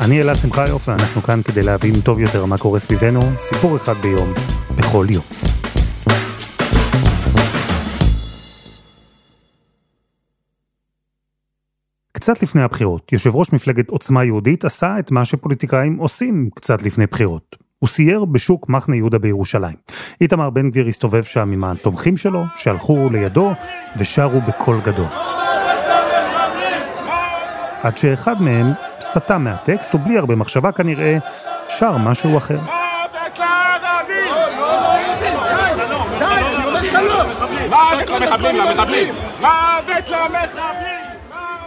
אני אלעד שמחיוף, ואנחנו כאן כדי להבין טוב יותר מה קורה סביבנו, סיפור אחד ביום, בכל יום. קצת לפני הבחירות, יושב ראש מפלגת עוצמה יהודית עשה את מה שפוליטיקאים עושים קצת לפני בחירות. הוא סייר בשוק מחנה יהודה בירושלים. איתמר בן גביר הסתובב שם עם התומכים שלו, שהלכו לידו ושרו בקול גדול. עד שאחד מהם סטה מהטקסט, ובלי הרבה מחשבה כנראה, שר משהו אחר.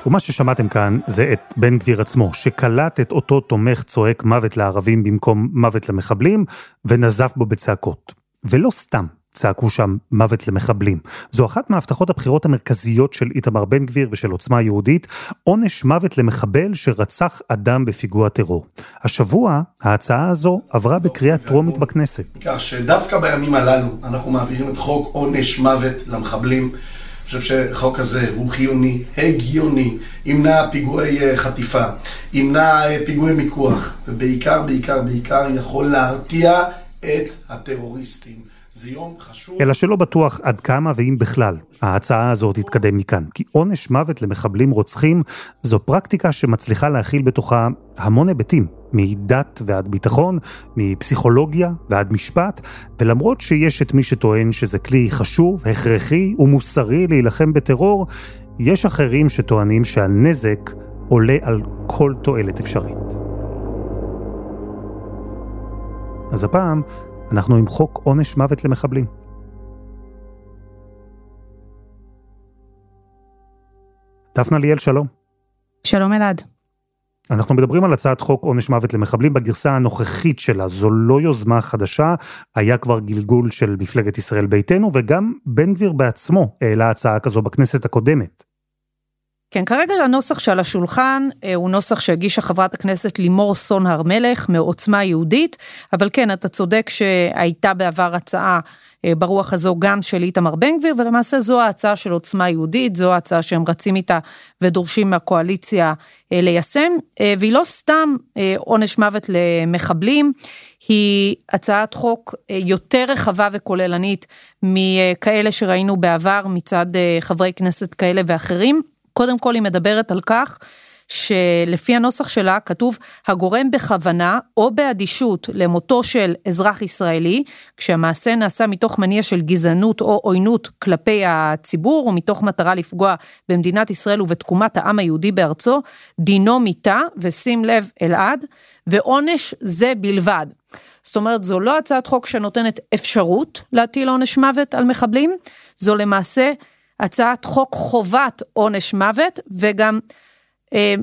ומה ששמעתם כאן זה את בן גביר עצמו, שקלט את אותו תומך צועק מוות לערבים במקום מוות למחבלים, ונזף בו בצעקות. ולא סתם. צעקו שם מוות למחבלים. זו אחת מהבטחות הבחירות המרכזיות של איתמר בן גביר ושל עוצמה יהודית, עונש מוות למחבל שרצח אדם בפיגוע טרור. השבוע ההצעה הזו עברה בקריאה טרומית בכנסת. כך שדווקא בימים הללו אנחנו מעבירים את חוק עונש מוות למחבלים. אני חושב שחוק הזה הוא חיוני, הגיוני, ימנע פיגועי אה, חטיפה, ימנע אה, פיגועי מיקוח, ובעיקר, בעיקר, בעיקר יכול להרתיע את הטרוריסטים. זה יום חשוב. אלא שלא בטוח עד כמה ואם בכלל ההצעה הזאת תתקדם מכאן. כי עונש מוות למחבלים רוצחים זו פרקטיקה שמצליחה להכיל בתוכה המון היבטים, מדת ועד ביטחון, מפסיכולוגיה ועד משפט, ולמרות שיש את מי שטוען שזה כלי חשוב, הכרחי ומוסרי להילחם בטרור, יש אחרים שטוענים שהנזק עולה על כל תועלת אפשרית. אז הפעם אנחנו עם חוק עונש מוות למחבלים. דפנה ליאל, שלום. שלום אלעד. אנחנו מדברים על הצעת חוק עונש מוות למחבלים בגרסה הנוכחית שלה. זו לא יוזמה חדשה, היה כבר גלגול של מפלגת ישראל ביתנו, וגם בן גביר בעצמו העלה הצעה כזו בכנסת הקודמת. כן, כרגע הנוסח שעל השולחן אה, הוא נוסח שהגישה חברת הכנסת לימור סון הר מלך מעוצמה יהודית, אבל כן, אתה צודק שהייתה בעבר הצעה אה, ברוח הזו גם של איתמר בן גביר, ולמעשה זו ההצעה של עוצמה יהודית, זו ההצעה שהם רצים איתה ודורשים מהקואליציה אה, ליישם, והיא לא סתם עונש מוות למחבלים, היא הצעת חוק יותר רחבה וכוללנית מכאלה שראינו בעבר מצד חברי כנסת כאלה ואחרים. קודם כל היא מדברת על כך שלפי הנוסח שלה כתוב הגורם בכוונה או באדישות למותו של אזרח ישראלי, כשהמעשה נעשה מתוך מניע של גזענות או עוינות כלפי הציבור ומתוך מטרה לפגוע במדינת ישראל ובתקומת העם היהודי בארצו, דינו מיתה, ושים לב אלעד, ועונש זה בלבד. זאת אומרת, זו לא הצעת חוק שנותנת אפשרות להטיל עונש מוות על מחבלים, זו למעשה הצעת חוק חובת עונש מוות, וגם אה,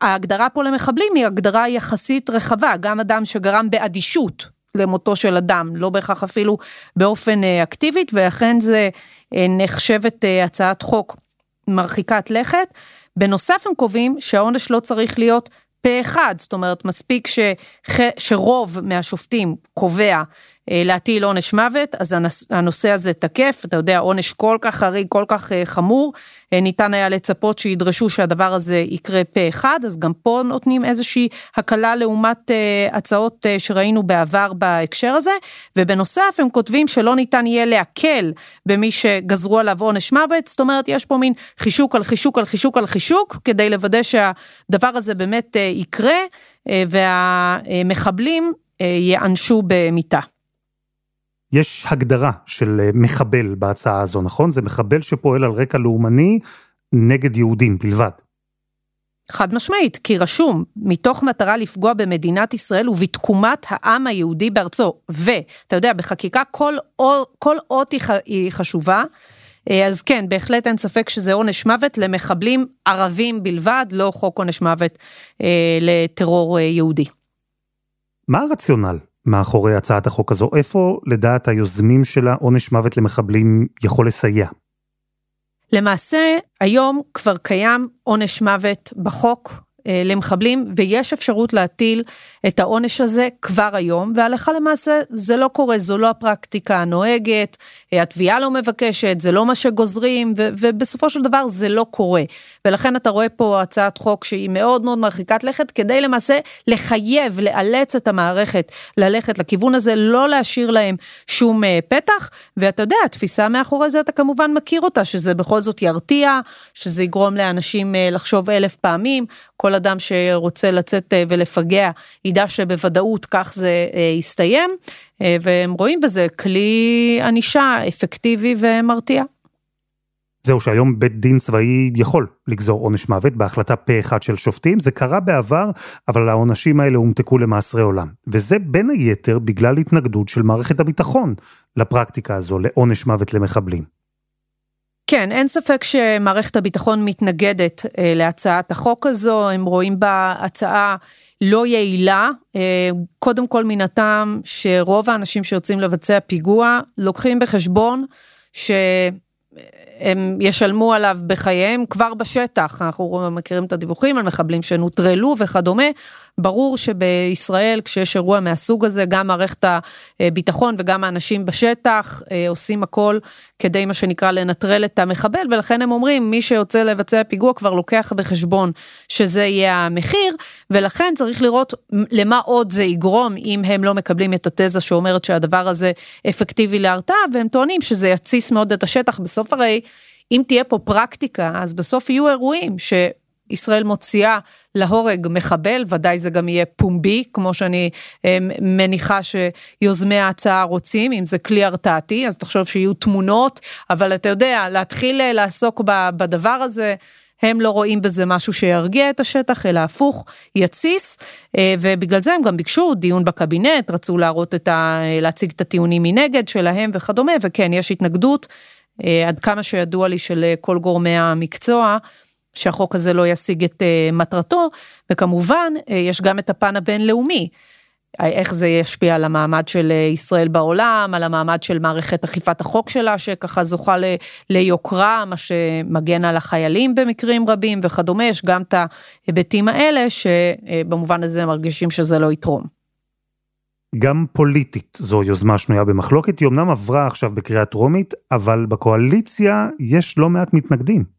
ההגדרה פה למחבלים היא הגדרה יחסית רחבה, גם אדם שגרם באדישות למותו של אדם, לא בהכרח אפילו באופן אה, אקטיבית, ולכן זה אה, נחשבת אה, הצעת חוק מרחיקת לכת. בנוסף הם קובעים שהעונש לא צריך להיות פה אחד, זאת אומרת מספיק ש, שרוב מהשופטים קובע להטיל עונש מוות, אז הנושא הזה תקף, אתה יודע, עונש כל כך חריג, כל כך אה, חמור, אה, ניתן היה לצפות שידרשו שהדבר הזה יקרה פה אחד, אז גם פה נותנים איזושהי הקלה לעומת הצעות שראינו בעבר בהקשר הזה, ובנוסף הם כותבים שלא ניתן יהיה להקל במי שגזרו עליו עונש מוות, זאת אומרת, יש פה מין חישוק על חישוק על חישוק על חישוק, כדי לוודא שהדבר הזה באמת יקרה, והמחבלים ייענשו במיתה. יש הגדרה של אה, מחבל בהצעה הזו, נכון? זה מחבל שפועל על רקע לאומני נגד יהודים בלבד. חד משמעית, כי רשום, מתוך מטרה לפגוע במדינת ישראל ובתקומת העם היהודי בארצו. ואתה יודע, בחקיקה כל, כל אות היא חשובה, אה, אז כן, בהחלט אין ספק שזה עונש מוות למחבלים ערבים בלבד, לא חוק עונש מוות אה, לטרור אה, יהודי. מה הרציונל מאחורי הצעת החוק הזו? איפה לדעת היוזמים שלה עונש מוות למחבלים יכול לסייע? למעשה, היום כבר קיים עונש מוות בחוק למחבלים, ויש אפשרות להטיל את העונש הזה כבר היום, והלכה למעשה זה לא קורה, זו לא הפרקטיקה הנוהגת, אה, התביעה לא מבקשת, זה לא מה שגוזרים, ו- ובסופו של דבר זה לא קורה. ולכן אתה רואה פה הצעת חוק שהיא מאוד מאוד מרחיקת לכת, כדי למעשה לחייב, לאלץ את המערכת ללכת לכיוון הזה, לא להשאיר להם שום אה, פתח, ואתה יודע, התפיסה מאחורי זה, אתה כמובן מכיר אותה, שזה בכל זאת ירתיע, שזה יגרום לאנשים לחשוב אלף פעמים, כל אדם שרוצה לצאת ולפגע, ידע שבוודאות כך זה אה, יסתיים, אה, והם רואים בזה כלי ענישה אפקטיבי ומרתיע. זהו שהיום בית דין צבאי יכול לגזור עונש מוות בהחלטה פה אחד של שופטים, זה קרה בעבר, אבל העונשים האלה הומתקו למאסרי עולם. וזה בין היתר בגלל התנגדות של מערכת הביטחון לפרקטיקה הזו, לעונש מוות למחבלים. כן, אין ספק שמערכת הביטחון מתנגדת אה, להצעת החוק הזו, הם רואים בה הצעה לא יעילה, אה, קודם כל מן הטעם שרוב האנשים שיוצאים לבצע פיגוע לוקחים בחשבון שהם ישלמו עליו בחייהם כבר בשטח, אנחנו מכירים את הדיווחים על מחבלים שנוטרלו וכדומה, ברור שבישראל כשיש אירוע מהסוג הזה, גם מערכת הביטחון וגם האנשים בשטח אה, עושים הכל כדי מה שנקרא לנטרל את המחבל, ולכן הם אומרים, מי שיוצא לבצע פיגוע כבר לוקח בחשבון שזה יהיה המחיר, ולכן צריך לראות למה עוד זה יגרום אם הם לא מקבלים את התזה שאומרת שהדבר הזה אפקטיבי להרתעה, והם טוענים שזה יתסיס מאוד את השטח, בסוף הרי... אם תהיה פה פרקטיקה, אז בסוף יהיו אירועים שישראל מוציאה להורג מחבל, ודאי זה גם יהיה פומבי, כמו שאני אה, מניחה שיוזמי ההצעה רוצים, אם זה כלי הרתעתי, אז תחשוב שיהיו תמונות, אבל אתה יודע, להתחיל אה, לעסוק בדבר הזה, הם לא רואים בזה משהו שירגיע את השטח, אלא הפוך, יתסיס, אה, ובגלל זה הם גם ביקשו דיון בקבינט, רצו להראות את ה... להציג את הטיעונים מנגד שלהם וכדומה, וכן, יש התנגדות, עד כמה שידוע לי של כל גורמי המקצוע, שהחוק הזה לא ישיג את uh, מטרתו, וכמובן uh, יש גם את הפן הבינלאומי. איך זה ישפיע על המעמד של ישראל בעולם, על המעמד של מערכת אכיפת החוק שלה, שככה זוכה ל, ליוקרה, מה שמגן על החיילים במקרים רבים וכדומה, יש גם את ההיבטים האלה, שבמובן הזה מרגישים שזה לא יתרום. גם פוליטית זו יוזמה שנויה במחלוקת, היא אמנם עברה עכשיו בקריאה טרומית, אבל בקואליציה יש לא מעט מתנגדים.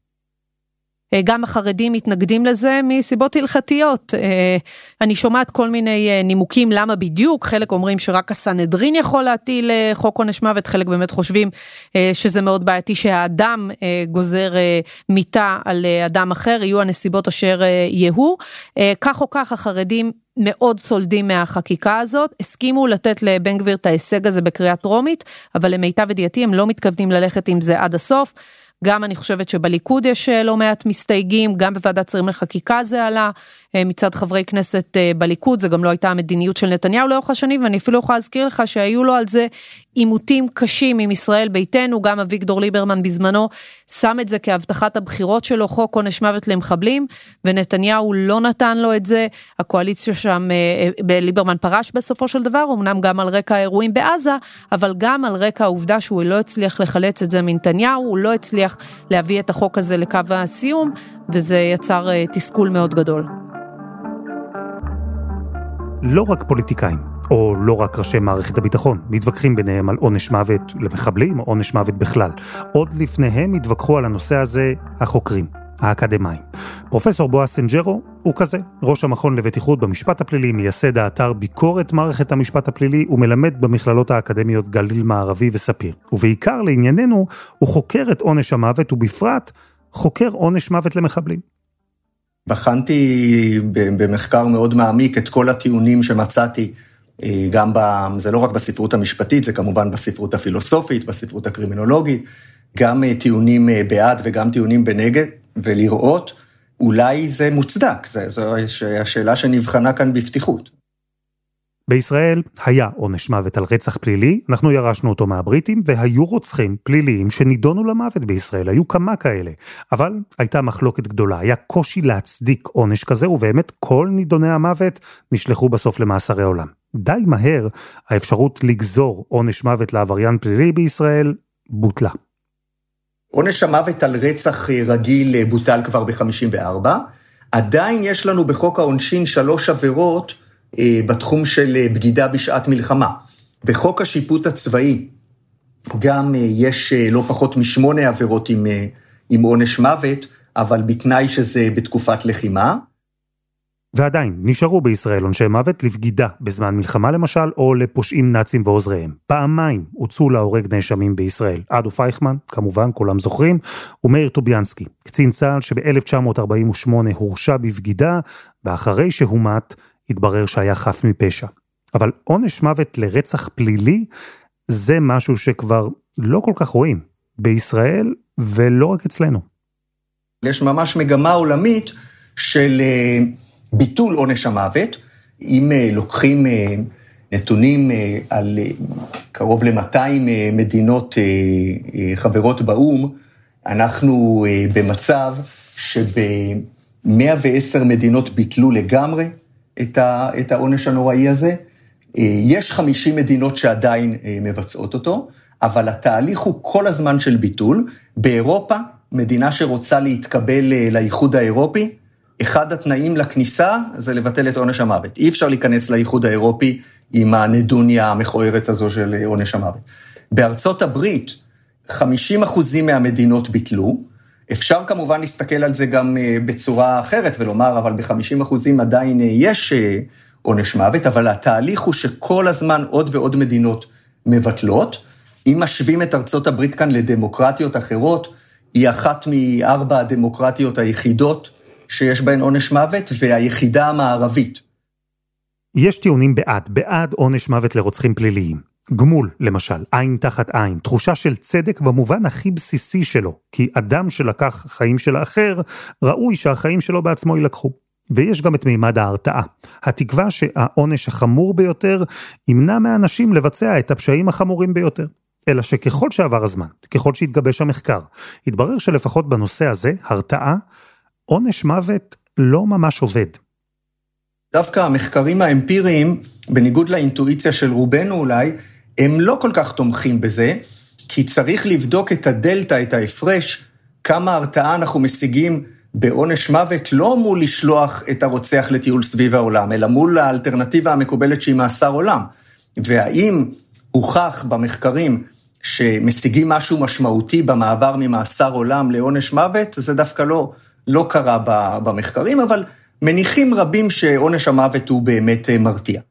אה, גם החרדים מתנגדים לזה מסיבות הלכתיות. אה, אני שומעת כל מיני אה, נימוקים למה בדיוק, חלק אומרים שרק הסנהדרין יכול להטיל חוק עונש מוות, חלק באמת חושבים שזה מאוד בעייתי שהאדם גוזר מיתה על אדם אחר, יהיו הנסיבות אשר יהיו. כך או כך החרדים מאוד סולדים מהחקיקה הזאת, הסכימו לתת לבן גביר את ההישג הזה בקריאה טרומית, אבל למיטב ידיעתי הם לא מתכוונים ללכת עם זה עד הסוף. גם אני חושבת שבליכוד יש אה, לא מעט מסתייגים, גם בוועדת שרים לחקיקה זה עלה, אה, מצד חברי כנסת אה, בליכוד, זה גם לא הייתה המדיניות של נתניהו לאורך השנים, ואני אפילו יכולה להזכיר לך שהיו לו על זה עימותים קשים עם ישראל ביתנו, גם אביגדור ליברמן בזמנו שם את זה כהבטחת הבחירות שלו, חוק עונש מוות למחבלים, ונתניהו לא נתן לו את זה, הקואליציה שם, ליברמן פרש בסופו של דבר, אמנם גם על רקע האירועים בעזה, אבל גם על רקע העובדה שהוא לא הצליח לחלץ את זה מנתניהו, הוא לא הצליח להביא את החוק הזה לקו הסיום, וזה יצר תסכול מאוד גדול. לא רק פוליטיקאים, או לא רק ראשי מערכת הביטחון, מתווכחים ביניהם על עונש מוות למחבלים או עונש מוות בכלל. עוד לפניהם התווכחו על הנושא הזה החוקרים, האקדמאים. פרופסור בועז סנג'רו הוא כזה, ראש המכון לבטיחות במשפט הפלילי, מייסד האתר ביקורת מערכת המשפט הפלילי ומלמד במכללות האקדמיות גליל מערבי וספיר. ובעיקר לענייננו, הוא חוקר את עונש המוות ובפרט חוקר עונש מוות למחבלים. בחנתי במחקר מאוד מעמיק את כל הטיעונים שמצאתי, גם ב... זה לא רק בספרות המשפטית, זה כמובן בספרות הפילוסופית, בספרות הקרימינולוגית, גם אה, טיעונים אה, בעד וגם טיעונים בנגד, ולראות אולי זה מוצדק, זו השאלה שנבחנה כאן בפתיחות. בישראל היה עונש מוות על רצח פלילי, אנחנו ירשנו אותו מהבריטים, והיו רוצחים פליליים שנידונו למוות בישראל, היו כמה כאלה. אבל הייתה מחלוקת גדולה, היה קושי להצדיק עונש כזה, ובאמת כל נידוני המוות נשלחו בסוף למאסרי עולם. די מהר האפשרות לגזור עונש מוות לעבריין פלילי בישראל בוטלה. עונש המוות על רצח אה, רגיל אה, בוטל כבר ב-54. עדיין יש לנו בחוק העונשין שלוש עבירות אה, בתחום של בגידה בשעת מלחמה. בחוק השיפוט הצבאי גם יש לא פחות משמונה עבירות עם, עם עונש מוות, אבל בתנאי שזה בתקופת לחימה. ועדיין, נשארו בישראל עונשי מוות לבגידה בזמן מלחמה למשל, או לפושעים נאצים ועוזריהם. פעמיים הוצאו להורג נאשמים בישראל. אדולף אייכמן, כמובן, כולם זוכרים, ומאיר טוביאנסקי, קצין צה"ל שב-1948 הורשע בבגידה, ואחרי שהומת, התברר שהיה חף מפשע. אבל עונש מוות לרצח פלילי, זה משהו שכבר לא כל כך רואים. בישראל, ולא רק אצלנו. יש ממש מגמה עולמית של... ביטול עונש המוות, אם אה, לוקחים אה, נתונים אה, על קרוב ל-200 מדינות חברות באו"ם, אנחנו במצב שב-110 מדינות ביטלו לגמרי את העונש הנוראי הזה. יש 50 מדינות שעדיין מבצעות אותו, אבל התהליך הוא כל הזמן של ביטול. באירופה, מדינה שרוצה להתקבל לאיחוד האירופי, אחד התנאים לכניסה זה לבטל את עונש המוות. אי אפשר להיכנס לאיחוד האירופי עם הנדוניה המכוערת הזו של עונש המוות. בארצות הברית, 50 אחוזים מהמדינות ביטלו. אפשר כמובן להסתכל על זה גם אה, בצורה אחרת ולומר, אבל ב-50 אחוזים עדיין אה, יש אה, עונש מוות, אבל התהליך הוא שכל הזמן עוד ועוד מדינות מבטלות. אם משווים את ארצות הברית כאן לדמוקרטיות אחרות, היא אחת מארבע הדמוקרטיות היחידות שיש בהן עונש מוות, והיחידה המערבית. יש טיעונים בעד, בעד עונש מוות לרוצחים פליליים. גמול, למשל, עין תחת עין, תחושה של צדק במובן הכי בסיסי שלו, כי אדם שלקח חיים של האחר, ראוי שהחיים שלו בעצמו יילקחו. ויש גם את מימד ההרתעה. התקווה שהעונש החמור ביותר ימנע מאנשים לבצע את הפשעים החמורים ביותר. אלא שככל שעבר הזמן, ככל שהתגבש המחקר, התברר שלפחות בנושא הזה, הרתעה עונש מוות לא ממש עובד. דווקא המחקרים האמפיריים, בניגוד לאינטואיציה של רובנו אולי, הם לא כל כך תומכים בזה, כי צריך לבדוק את הדלתא, את ההפרש, כמה הרתעה אנחנו משיגים בעונש מוות, לא מול לשלוח את הרוצח לטיול סביב העולם, אלא מול האלטרנטיבה המקובלת שהיא מאסר עולם. והאם הוכח במחקרים שמשיגים משהו משמעותי במעבר ממאסר עולם לעונש מוות, זה דווקא לא, לא קרה במחקרים, אבל מניחים רבים שעונש המוות הוא באמת אה, מרתיע.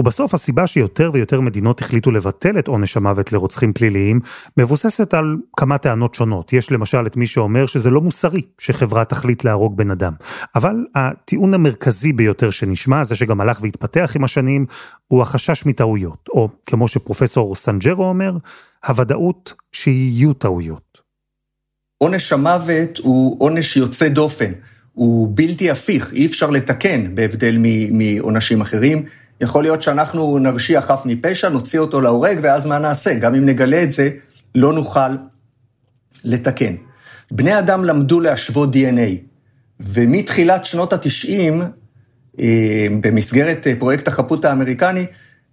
ובסוף הסיבה שיותר ויותר מדינות החליטו לבטל את עונש המוות לרוצחים פליליים, מבוססת על כמה טענות שונות. יש למשל את מי שאומר שזה לא מוסרי שחברה תחליט להרוג בן אדם. אבל הטיעון המרכזי ביותר שנשמע, זה שגם הלך והתפתח עם השנים, הוא החשש מטעויות. או כמו שפרופסור סנג'רו אומר, הוודאות שיהיו טעויות. עונש המוות הוא עונש יוצא דופן, הוא בלתי הפיך, אי אפשר לתקן בהבדל מעונשים אחרים. יכול להיות שאנחנו נרשיע חף מפשע, נוציא אותו להורג, ואז מה נעשה? גם אם נגלה את זה, לא נוכל לתקן. בני אדם למדו להשוות DNA, ומתחילת שנות ה-90, אה, במסגרת אה, פרויקט החפות האמריקני,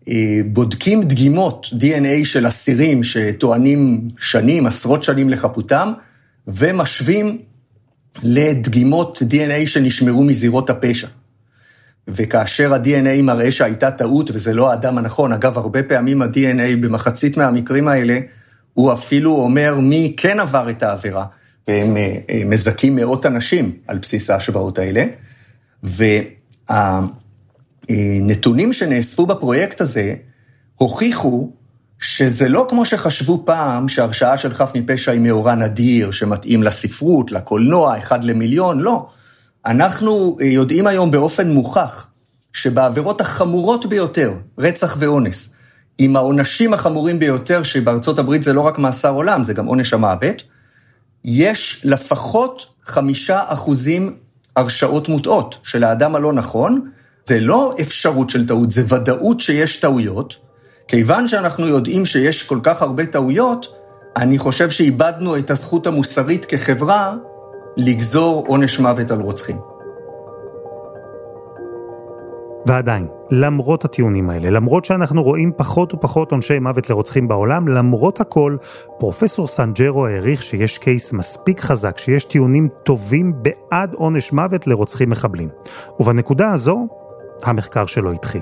אה, בודקים דגימות DNA של אסירים שטוענים שנים, עשרות שנים לחפותם, ומשווים לדגימות DNA שנשמרו מזירות הפשע. וכאשר ה-DNA מראה שהייתה טעות וזה לא האדם הנכון, אגב, הרבה פעמים ה-DNA במחצית מהמקרים האלה, הוא אפילו אומר מי כן עבר את העבירה, והם אה, אה, מזכים מאות אנשים על בסיס ההשוואות האלה. והנתונים שנאספו בפרויקט הזה הוכיחו שזה לא כמו שחשבו פעם, שהרשעה של חף מפשע היא מאורע נדיר, שמתאים לספרות, לקולנוע, אחד למיליון, לא. אנחנו אה, יודעים היום באופן מוכח, שבעבירות החמורות ביותר, רצח ואונס, עם העונשים החמורים ביותר, שבארצות הברית זה לא רק מאסר עולם, זה גם עונש המוות, יש לפחות חמישה אחוזים הרשעות מוטעות של האדם הלא נכון. זה לא אפשרות של טעות, זה ודאות שיש טעויות, כיוון שאנחנו יודעים שיש כל כך הרבה טעויות, אני חושב שאיבדנו את הזכות המוסרית כחברה לגזור עונש מוות על רוצחים. ועדיין, למרות הטיעונים האלה, למרות שאנחנו רואים פחות ופחות עונשי מוות לרוצחים בעולם, למרות הכל, פרופסור סנג'רו העריך שיש קייס מספיק חזק, שיש טיעונים טובים בעד עונש מוות לרוצחים מחבלים. ובנקודה הזו, המחקר שלו התחיל.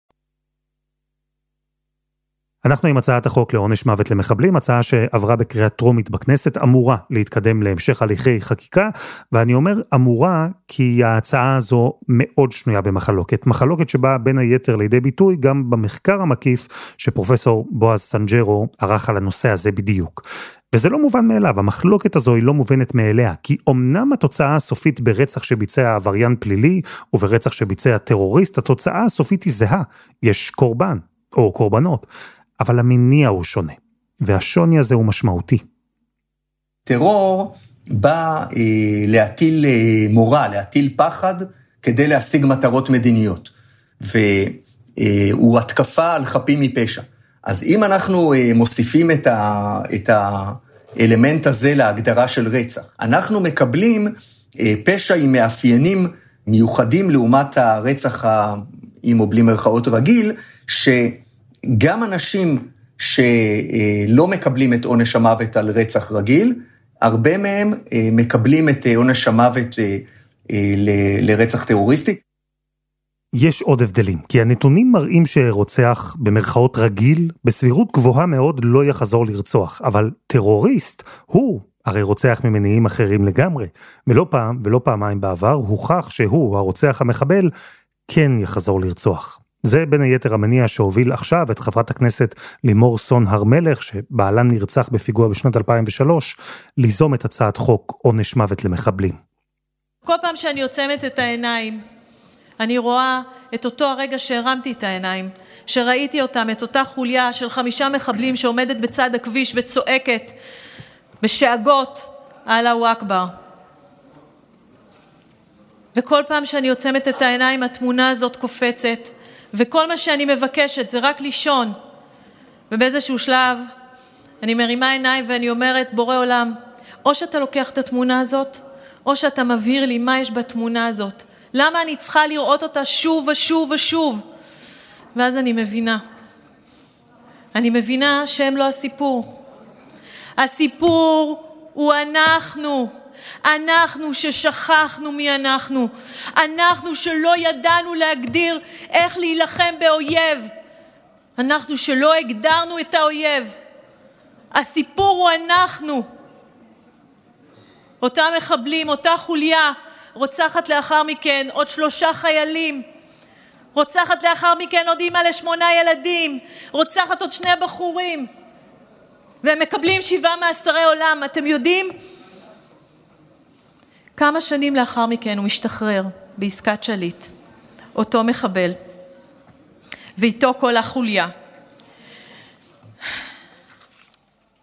אנחנו עם הצעת החוק לעונש מוות למחבלים, הצעה שעברה בקריאה טרומית בכנסת, אמורה להתקדם להמשך הליכי חקיקה, ואני אומר אמורה כי ההצעה הזו מאוד שנויה במחלוקת. מחלוקת שבאה בין היתר לידי ביטוי גם במחקר המקיף שפרופסור בועז סנג'רו ערך על הנושא הזה בדיוק. וזה לא מובן מאליו, המחלוקת הזו היא לא מובנת מאליה, כי אמנם התוצאה הסופית ברצח שביצע עבריין פלילי, וברצח שביצע טרוריסט, התוצאה הסופית היא זהה, יש קורבן, או קורבנות. אבל המניע הוא שונה, והשוני הזה הוא משמעותי. טרור בא אה, להטיל אה, מורא, להטיל פחד, כדי להשיג מטרות מדיניות. והוא אה, התקפה על חפים מפשע. אז אם אנחנו אה, מוסיפים את, ה, את האלמנט הזה להגדרה של רצח, אנחנו מקבלים אה, פשע עם מאפיינים מיוחדים לעומת הרצח, עם או בלי מרכאות רגיל, ש... גם אנשים שלא מקבלים את עונש המוות על רצח רגיל, הרבה מהם אה, מקבלים את אה, עונש המוות אה, לרצח טרוריסטי. יש עוד הבדלים, כי הנתונים מראים שרוצח במרכאות רגיל, בסבירות גבוהה מאוד לא יחזור לרצוח, אבל טרוריסט, הוא הרי רוצח ממניעים אחרים לגמרי. ולא פעם ולא פעמיים בעבר הוכח שהוא, הרוצח המחבל, כן יחזור לרצוח. זה בין היתר המניע שהוביל עכשיו את חברת הכנסת לימור סון הר מלך, שבעלה נרצח בפיגוע בשנת 2003, ליזום את הצעת חוק עונש מוות למחבלים. כל פעם שאני עוצמת את העיניים, אני רואה את אותו הרגע שהרמתי את העיניים, שראיתי אותם, את אותה חוליה של חמישה מחבלים שעומדת בצד הכביש וצועקת בשאגות, אללהו אכבר. וכל פעם שאני עוצמת את העיניים התמונה הזאת קופצת, וכל מה שאני מבקשת זה רק לישון. ובאיזשהו שלב אני מרימה עיניים ואני אומרת, בורא עולם, או שאתה לוקח את התמונה הזאת, או שאתה מבהיר לי מה יש בתמונה הזאת. למה אני צריכה לראות אותה שוב ושוב ושוב? ואז אני מבינה. אני מבינה שהם לא הסיפור. הסיפור הוא אנחנו. אנחנו ששכחנו מי אנחנו, אנחנו שלא ידענו להגדיר איך להילחם באויב, אנחנו שלא הגדרנו את האויב. הסיפור הוא אנחנו. אותם מחבלים, אותה חוליה, רוצחת לאחר מכן עוד שלושה חיילים, רוצחת לאחר מכן עוד אימא לשמונה ילדים, רוצחת עוד שני בחורים, והם מקבלים שבעה מאסרי עולם. אתם יודעים? כמה שנים לאחר מכן הוא משתחרר בעסקת שליט, אותו מחבל, ואיתו כל החוליה.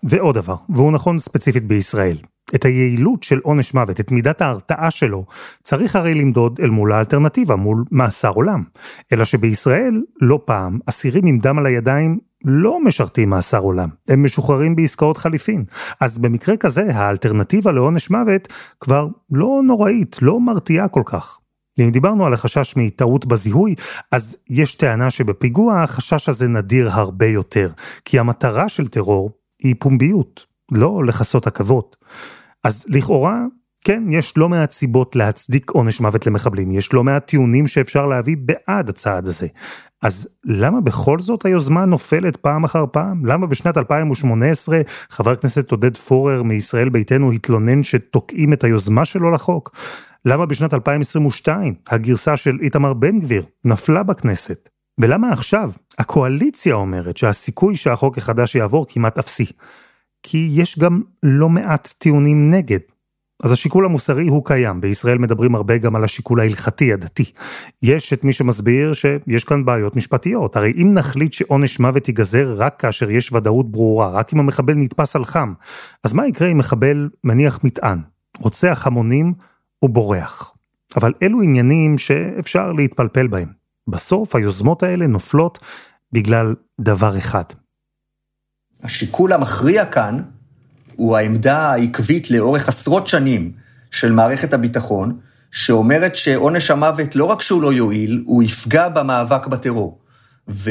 ועוד דבר, והוא נכון ספציפית בישראל. את היעילות של עונש מוות, את מידת ההרתעה שלו, צריך הרי למדוד אל מול האלטרנטיבה, מול מאסר עולם. אלא שבישראל, לא פעם, אסירים עם דם על הידיים לא משרתים מאסר עולם, הם משוחררים בעסקאות חליפין. אז במקרה כזה, האלטרנטיבה לעונש מוות כבר לא נוראית, לא מרתיעה כל כך. אם דיברנו על החשש מטעות בזיהוי, אז יש טענה שבפיגוע החשש הזה נדיר הרבה יותר, כי המטרה של טרור היא פומביות, לא לכסות עכבות. אז לכאורה, כן, יש לא מעט סיבות להצדיק עונש מוות למחבלים, יש לא מעט טיעונים שאפשר להביא בעד הצעד הזה. אז למה בכל זאת היוזמה נופלת פעם אחר פעם? למה בשנת 2018 חבר הכנסת עודד פורר מישראל ביתנו התלונן שתוקעים את היוזמה שלו לחוק? למה בשנת 2022 הגרסה של איתמר בן גביר נפלה בכנסת? ולמה עכשיו הקואליציה אומרת שהסיכוי שהחוק החדש יעבור כמעט אפסי? כי יש גם לא מעט טיעונים נגד. אז השיקול המוסרי הוא קיים, בישראל מדברים הרבה גם על השיקול ההלכתי, הדתי. יש את מי שמסביר שיש כאן בעיות משפטיות, הרי אם נחליט שעונש מוות ייגזר רק כאשר יש ודאות ברורה, רק אם המחבל נתפס על חם, אז מה יקרה אם מחבל מניח מטען, רוצח המונים ובורח? אבל אלו עניינים שאפשר להתפלפל בהם. בסוף היוזמות האלה נופלות בגלל דבר אחד. השיקול המכריע כאן הוא העמדה העקבית לאורך עשרות שנים של מערכת הביטחון, שאומרת שעונש המוות לא רק שהוא לא יועיל, הוא יפגע במאבק בטרור. ו,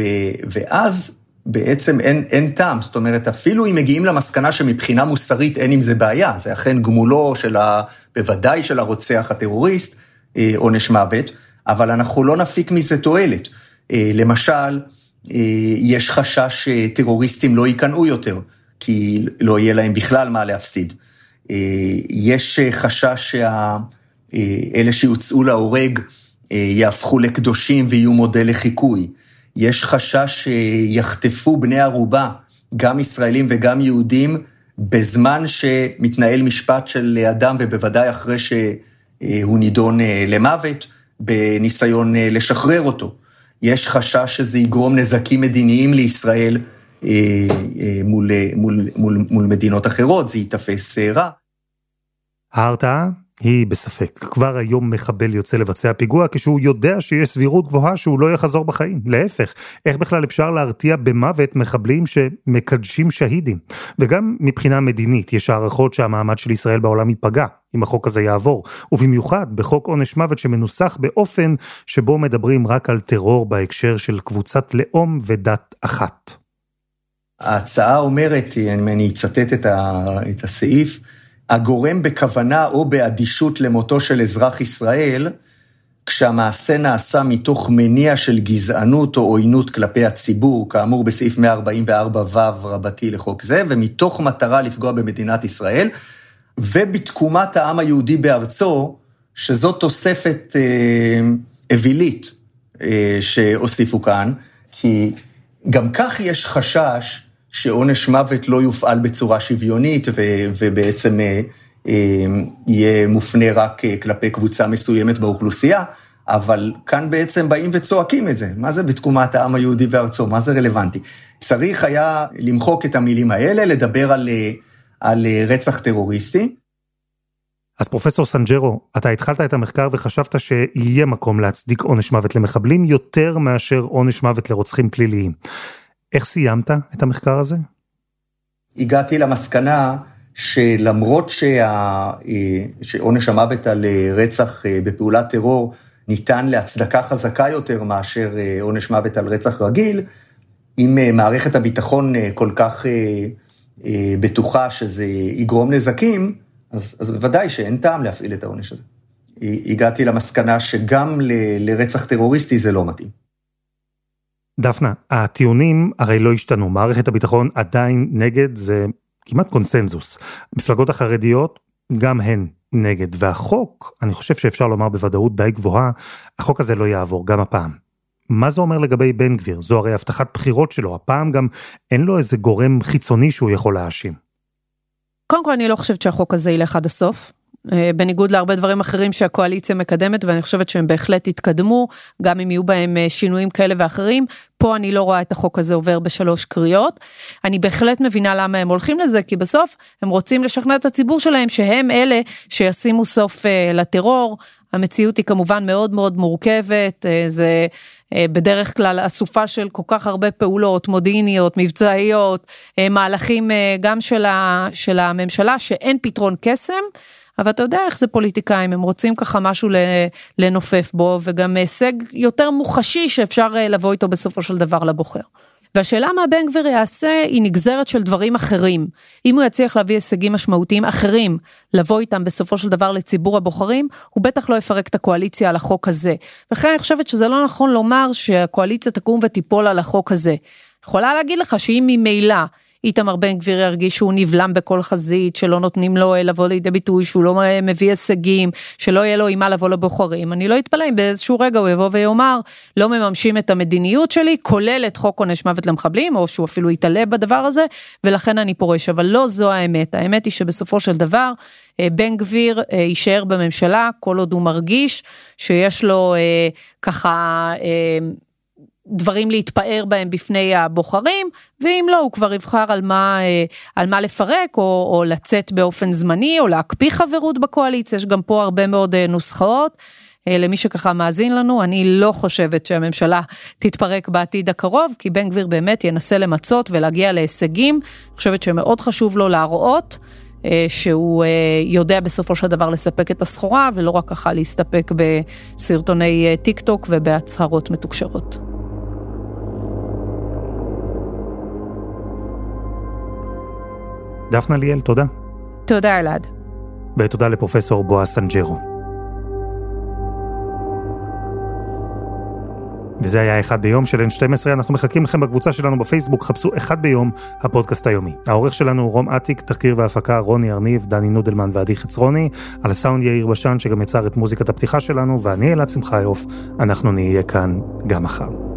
ואז בעצם אין, אין טעם, זאת אומרת, אפילו אם מגיעים למסקנה שמבחינה מוסרית אין עם זה בעיה, זה אכן גמולו של ה... בוודאי של הרוצח הטרוריסט, אה, עונש מוות, אבל אנחנו לא נפיק מזה תועלת. אה, למשל, אה, יש חשש שטרוריסטים לא ייכנעו יותר. כי לא יהיה להם בכלל מה להפסיד. אה, יש חשש שאלה שיוצאו להורג אה, יהפכו לקדושים ויהיו מודל לחיקוי. יש חשש שיחטפו בני ערובה, גם ישראלים וגם יהודים, בזמן שמתנהל משפט של אדם, ובוודאי אחרי שהוא נידון אה, למוות, בניסיון לשחרר אותו. יש חשש שזה יגרום נזקים מדיניים לישראל, אה, אה, מול, מול, מול, מול מדינות אחרות, זה ייתפס אה, רע. ההרתעה היא בספק. כבר היום מחבל יוצא לבצע פיגוע כשהוא יודע שיש סבירות גבוהה שהוא לא יחזור בחיים. להפך, איך בכלל אפשר להרתיע במוות מחבלים שמקדשים שהידים? וגם מבחינה מדינית, יש הערכות שהמעמד של ישראל בעולם ייפגע אם החוק הזה יעבור, ובמיוחד בחוק עונש מוות שמנוסח באופן שבו מדברים רק על טרור בהקשר של קבוצת לאום ודת אחת. ההצעה אומרת, אם אני אצטט את, ה, את הסעיף, הגורם בכוונה או באדישות למותו של אזרח ישראל, כשהמעשה נעשה מתוך מניע של גזענות או עוינות כלפי הציבור, כאמור בסעיף 144ו רבתי לחוק זה, ומתוך מטרה לפגוע במדינת ישראל, ובתקומת העם היהודי בארצו, שזו תוספת אה, אווילית אה, שהוסיפו כאן, כי גם כך יש חשש שעונש מוות לא יופעל בצורה שוויונית ו- ובעצם אה, אה, יהיה מופנה רק אה, כלפי קבוצה מסוימת באוכלוסייה, אבל כאן בעצם באים וצועקים את זה. מה זה בתקומת העם היהודי בארצו? מה זה רלוונטי? צריך היה למחוק את המילים האלה, לדבר על, על רצח טרוריסטי. אז פרופסור סנג'רו, אתה התחלת את המחקר וחשבת שיהיה מקום להצדיק עונש מוות למחבלים יותר מאשר עונש מוות לרוצחים פליליים. איך סיימת את המחקר הזה? הגעתי למסקנה שלמרות שה... אה, שעונש המוות על אה, רצח אה, בפעולת טרור ניתן להצדקה חזקה יותר מאשר עונש מוות על רצח רגיל, אם מערכת הביטחון כל כך בטוחה שזה יגרום נזקים, אז, אז בוודאי שאין טעם להפעיל את העונש הזה. הגעתי למסקנה שגם ל, לרצח טרוריסטי זה לא מתאים. דפנה, הטיעונים הרי לא השתנו, מערכת הביטחון עדיין נגד, זה כמעט קונסנזוס. המפלגות החרדיות, גם הן נגד. והחוק, אני חושב שאפשר לומר בוודאות די גבוהה, החוק הזה לא יעבור, גם הפעם. מה זה אומר לגבי בן גביר? זו הרי הבטחת בחירות שלו, הפעם גם אין לו איזה גורם חיצוני שהוא יכול להאשים. קודם כל, אני לא חושבת שהחוק הזה ילך עד הסוף. אה, בניגוד להרבה דברים אחרים שהקואליציה מקדמת, ואני חושבת שהם בהחלט יתקדמו, גם אם יהיו בהם אה, שינויים כאלה ואחרים. פה אני לא רואה את החוק הזה עובר בשלוש קריאות. אני בהחלט מבינה למה הם הולכים לזה, כי בסוף הם רוצים לשכנע את הציבור שלהם שהם אלה שישימו סוף אה, לטרור. המציאות היא כמובן מאוד מאוד מורכבת, זה בדרך כלל אסופה של כל כך הרבה פעולות מודיעיניות, מבצעיות, מהלכים גם של, ה, של הממשלה, שאין פתרון קסם. אבל אתה יודע איך זה פוליטיקאים, הם רוצים ככה משהו לנופף בו, וגם הישג יותר מוחשי שאפשר אה, לבוא איתו בסופו של דבר לבוחר. והשאלה מה בן גביר יעשה היא נגזרת של דברים אחרים. אם הוא יצליח להביא הישגים משמעותיים אחרים, לבוא איתם בסופו של דבר לציבור הבוחרים, הוא בטח לא יפרק את הקואליציה על החוק הזה. ולכן אני חושבת שזה לא נכון לומר שהקואליציה תקום ותיפול על החוק הזה. יכולה להגיד לך שאם ממילא איתמר בן גביר ירגיש שהוא נבלם בכל חזית, שלא נותנים לו לבוא לידי ביטוי, שהוא לא מביא הישגים, שלא יהיה לו עם מה לבוא לבוחרים. אני לא אתפלא אם באיזשהו רגע הוא יבוא ויאמר, לא מממשים את המדיניות שלי, כולל את חוק עונש מוות למחבלים, או שהוא אפילו יתעלה בדבר הזה, ולכן אני פורש. אבל לא זו האמת. האמת היא שבסופו של דבר, אה, בן גביר אה, יישאר בממשלה כל עוד הוא מרגיש שיש לו אה, ככה דברים להתפאר בהם בפני הבוחרים, ואם לא, הוא כבר יבחר על מה, על מה לפרק, או, או לצאת באופן זמני, או להקפיא חברות בקואליציה, יש גם פה הרבה מאוד נוסחאות. למי שככה מאזין לנו, אני לא חושבת שהממשלה תתפרק בעתיד הקרוב, כי בן גביר באמת ינסה למצות ולהגיע להישגים. אני חושבת שמאוד חשוב לו להראות אה, שהוא אה, יודע בסופו של דבר לספק את הסחורה, ולא רק ככה להסתפק בסרטוני אה, טיק טוק ובהצהרות מתוקשרות. דפנה ליאל, תודה. תודה, אלעד. ותודה לפרופסור בועז סנג'רו. וזה היה אחד ביום של N12, אנחנו מחכים לכם בקבוצה שלנו בפייסבוק, חפשו אחד ביום, הפודקאסט היומי. העורך שלנו הוא רום אטיק, תחקיר והפקה רוני ארניב, דני נודלמן ועדי חצרוני, על הסאונד יאיר בשן שגם יצר את מוזיקת הפתיחה שלנו, ואני אלעד שמחיוף, אנחנו נהיה כאן גם מחר.